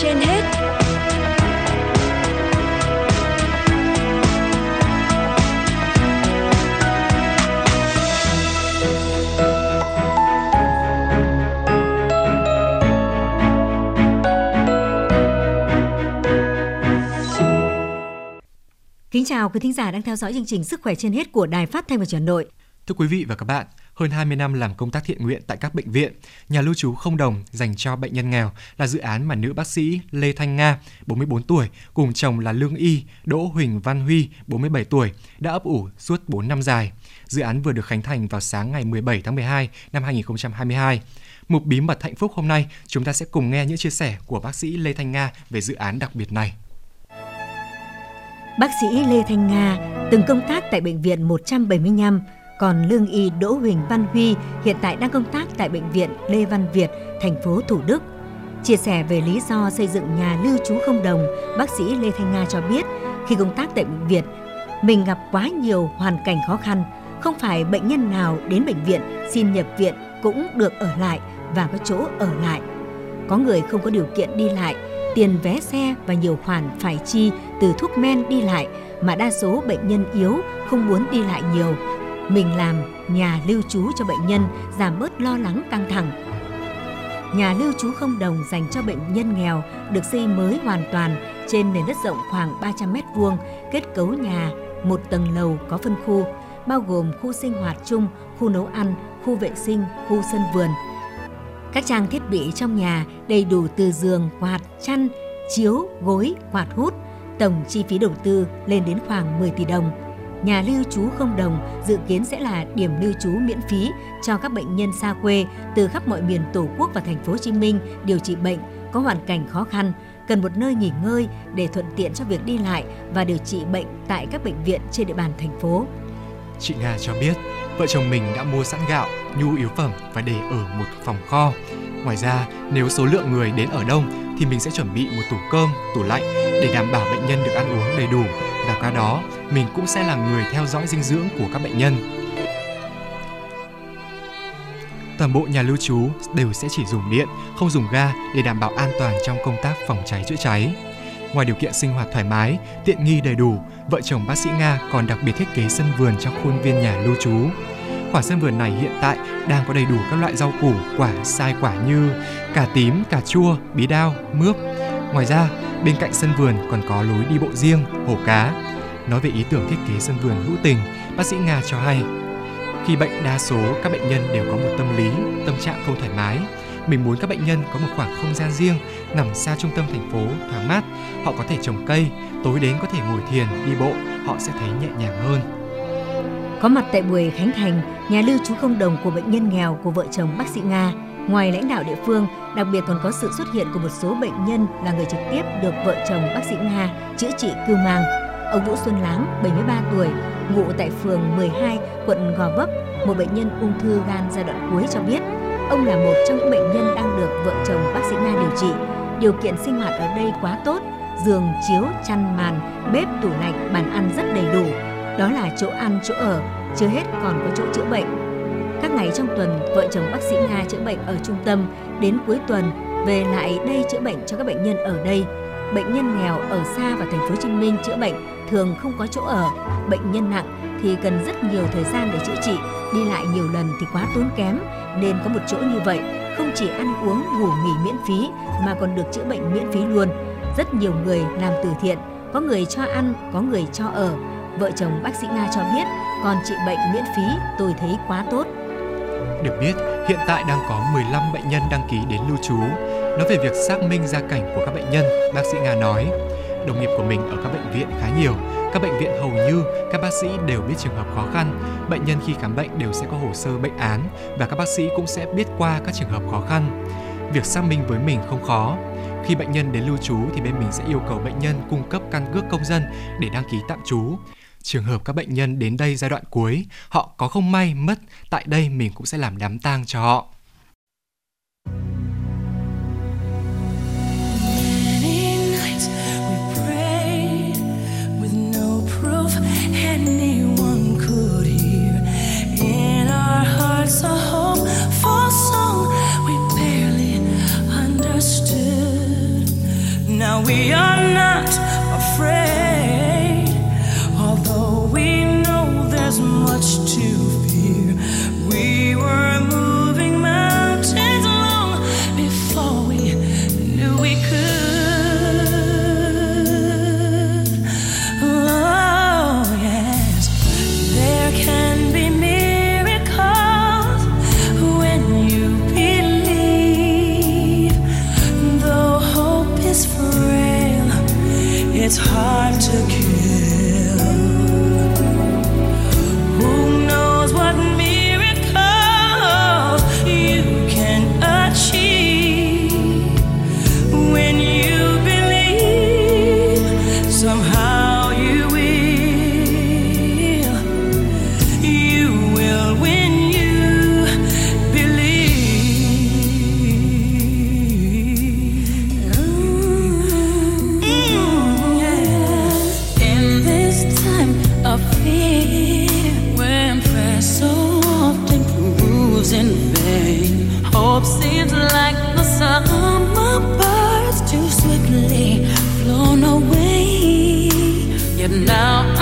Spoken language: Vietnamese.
trên hết Kính chào quý thính giả đang theo dõi chương trình Sức khỏe trên hết của Đài Phát thanh và Truyền hình Nội. Thưa quý vị và các bạn, hơn 20 năm làm công tác thiện nguyện tại các bệnh viện, nhà lưu trú không đồng dành cho bệnh nhân nghèo là dự án mà nữ bác sĩ Lê Thanh Nga, 44 tuổi, cùng chồng là lương y Đỗ Huỳnh Văn Huy, 47 tuổi, đã ấp ủ suốt 4 năm dài. Dự án vừa được khánh thành vào sáng ngày 17 tháng 12 năm 2022. Mục bí mật hạnh phúc hôm nay, chúng ta sẽ cùng nghe những chia sẻ của bác sĩ Lê Thanh Nga về dự án đặc biệt này. Bác sĩ Lê Thanh Nga từng công tác tại bệnh viện 175, còn lương y Đỗ Huỳnh Văn Huy hiện tại đang công tác tại bệnh viện Lê Văn Việt, thành phố Thủ Đức. Chia sẻ về lý do xây dựng nhà lưu trú không đồng, bác sĩ Lê Thanh Nga cho biết khi công tác tại bệnh viện, mình gặp quá nhiều hoàn cảnh khó khăn, không phải bệnh nhân nào đến bệnh viện xin nhập viện cũng được ở lại và có chỗ ở lại. Có người không có điều kiện đi lại tiền vé xe và nhiều khoản phải chi từ thuốc men đi lại mà đa số bệnh nhân yếu không muốn đi lại nhiều. Mình làm nhà lưu trú cho bệnh nhân giảm bớt lo lắng căng thẳng. Nhà lưu trú không đồng dành cho bệnh nhân nghèo được xây mới hoàn toàn trên nền đất rộng khoảng 300 mét vuông, kết cấu nhà một tầng lầu có phân khu, bao gồm khu sinh hoạt chung, khu nấu ăn, khu vệ sinh, khu sân vườn, các trang thiết bị trong nhà đầy đủ từ giường, quạt, chăn, chiếu, gối, quạt hút. Tổng chi phí đầu tư lên đến khoảng 10 tỷ đồng. Nhà lưu trú không đồng dự kiến sẽ là điểm lưu trú miễn phí cho các bệnh nhân xa quê từ khắp mọi miền Tổ quốc và thành phố Hồ Chí Minh điều trị bệnh có hoàn cảnh khó khăn, cần một nơi nghỉ ngơi để thuận tiện cho việc đi lại và điều trị bệnh tại các bệnh viện trên địa bàn thành phố. Chị Nga cho biết, vợ chồng mình đã mua sẵn gạo, nhu yếu phẩm và để ở một phòng kho. Ngoài ra, nếu số lượng người đến ở đông thì mình sẽ chuẩn bị một tủ cơm, tủ lạnh để đảm bảo bệnh nhân được ăn uống đầy đủ và qua đó mình cũng sẽ là người theo dõi dinh dưỡng của các bệnh nhân. Toàn bộ nhà lưu trú đều sẽ chỉ dùng điện, không dùng ga để đảm bảo an toàn trong công tác phòng cháy chữa cháy. Ngoài điều kiện sinh hoạt thoải mái, tiện nghi đầy đủ, vợ chồng bác sĩ Nga còn đặc biệt thiết kế sân vườn trong khuôn viên nhà lưu trú. Khoảng sân vườn này hiện tại đang có đầy đủ các loại rau củ, quả, sai quả như cà tím, cà chua, bí đao, mướp. Ngoài ra, bên cạnh sân vườn còn có lối đi bộ riêng, hồ cá. Nói về ý tưởng thiết kế sân vườn hữu tình, bác sĩ Nga cho hay, khi bệnh đa số các bệnh nhân đều có một tâm lý, tâm trạng không thoải mái, mình muốn các bệnh nhân có một khoảng không gian riêng nằm xa trung tâm thành phố, thoáng mát. Họ có thể trồng cây, tối đến có thể ngồi thiền, đi bộ, họ sẽ thấy nhẹ nhàng hơn. Có mặt tại buổi khánh thành, nhà lưu trú không đồng của bệnh nhân nghèo của vợ chồng bác sĩ Nga, ngoài lãnh đạo địa phương, đặc biệt còn có sự xuất hiện của một số bệnh nhân là người trực tiếp được vợ chồng bác sĩ Nga chữa trị cưu mang. Ông Vũ Xuân Láng, 73 tuổi, ngụ tại phường 12, quận Gò Vấp, một bệnh nhân ung thư gan giai đoạn cuối cho biết, ông là một trong những bệnh nhân đang được vợ chồng bác sĩ Nga điều trị. Điều kiện sinh hoạt ở đây quá tốt, giường, chiếu, chăn màn, bếp, tủ lạnh, bàn ăn rất đầy đủ. Đó là chỗ ăn, chỗ ở, chưa hết còn có chỗ chữa bệnh. Các ngày trong tuần, vợ chồng bác sĩ Nga chữa bệnh ở trung tâm, đến cuối tuần về lại đây chữa bệnh cho các bệnh nhân ở đây. Bệnh nhân nghèo ở xa và thành phố Hồ Chí Minh chữa bệnh thường không có chỗ ở. Bệnh nhân nặng thì cần rất nhiều thời gian để chữa trị, đi lại nhiều lần thì quá tốn kém nên có một chỗ như vậy không chỉ ăn uống ngủ nghỉ miễn phí mà còn được chữa bệnh miễn phí luôn. Rất nhiều người làm từ thiện, có người cho ăn, có người cho ở. Vợ chồng bác sĩ Nga cho biết, còn trị bệnh miễn phí tôi thấy quá tốt. Được biết, hiện tại đang có 15 bệnh nhân đăng ký đến lưu trú. Nói về việc xác minh gia cảnh của các bệnh nhân, bác sĩ Nga nói, đồng nghiệp của mình ở các bệnh viện khá nhiều. Các bệnh viện hầu như các bác sĩ đều biết trường hợp khó khăn. Bệnh nhân khi khám bệnh đều sẽ có hồ sơ bệnh án và các bác sĩ cũng sẽ biết qua các trường hợp khó khăn. Việc xác minh với mình không khó. Khi bệnh nhân đến lưu trú thì bên mình sẽ yêu cầu bệnh nhân cung cấp căn cước công dân để đăng ký tạm trú. Trường hợp các bệnh nhân đến đây giai đoạn cuối, họ có không may mất, tại đây mình cũng sẽ làm đám tang cho họ. we are Yet now